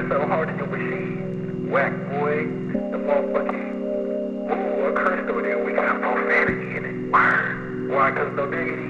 working so hard in your machine. Whack boy, the motherfucking ooh, a curse over there, we got profanity in it. Why? Why? Cause no diggity.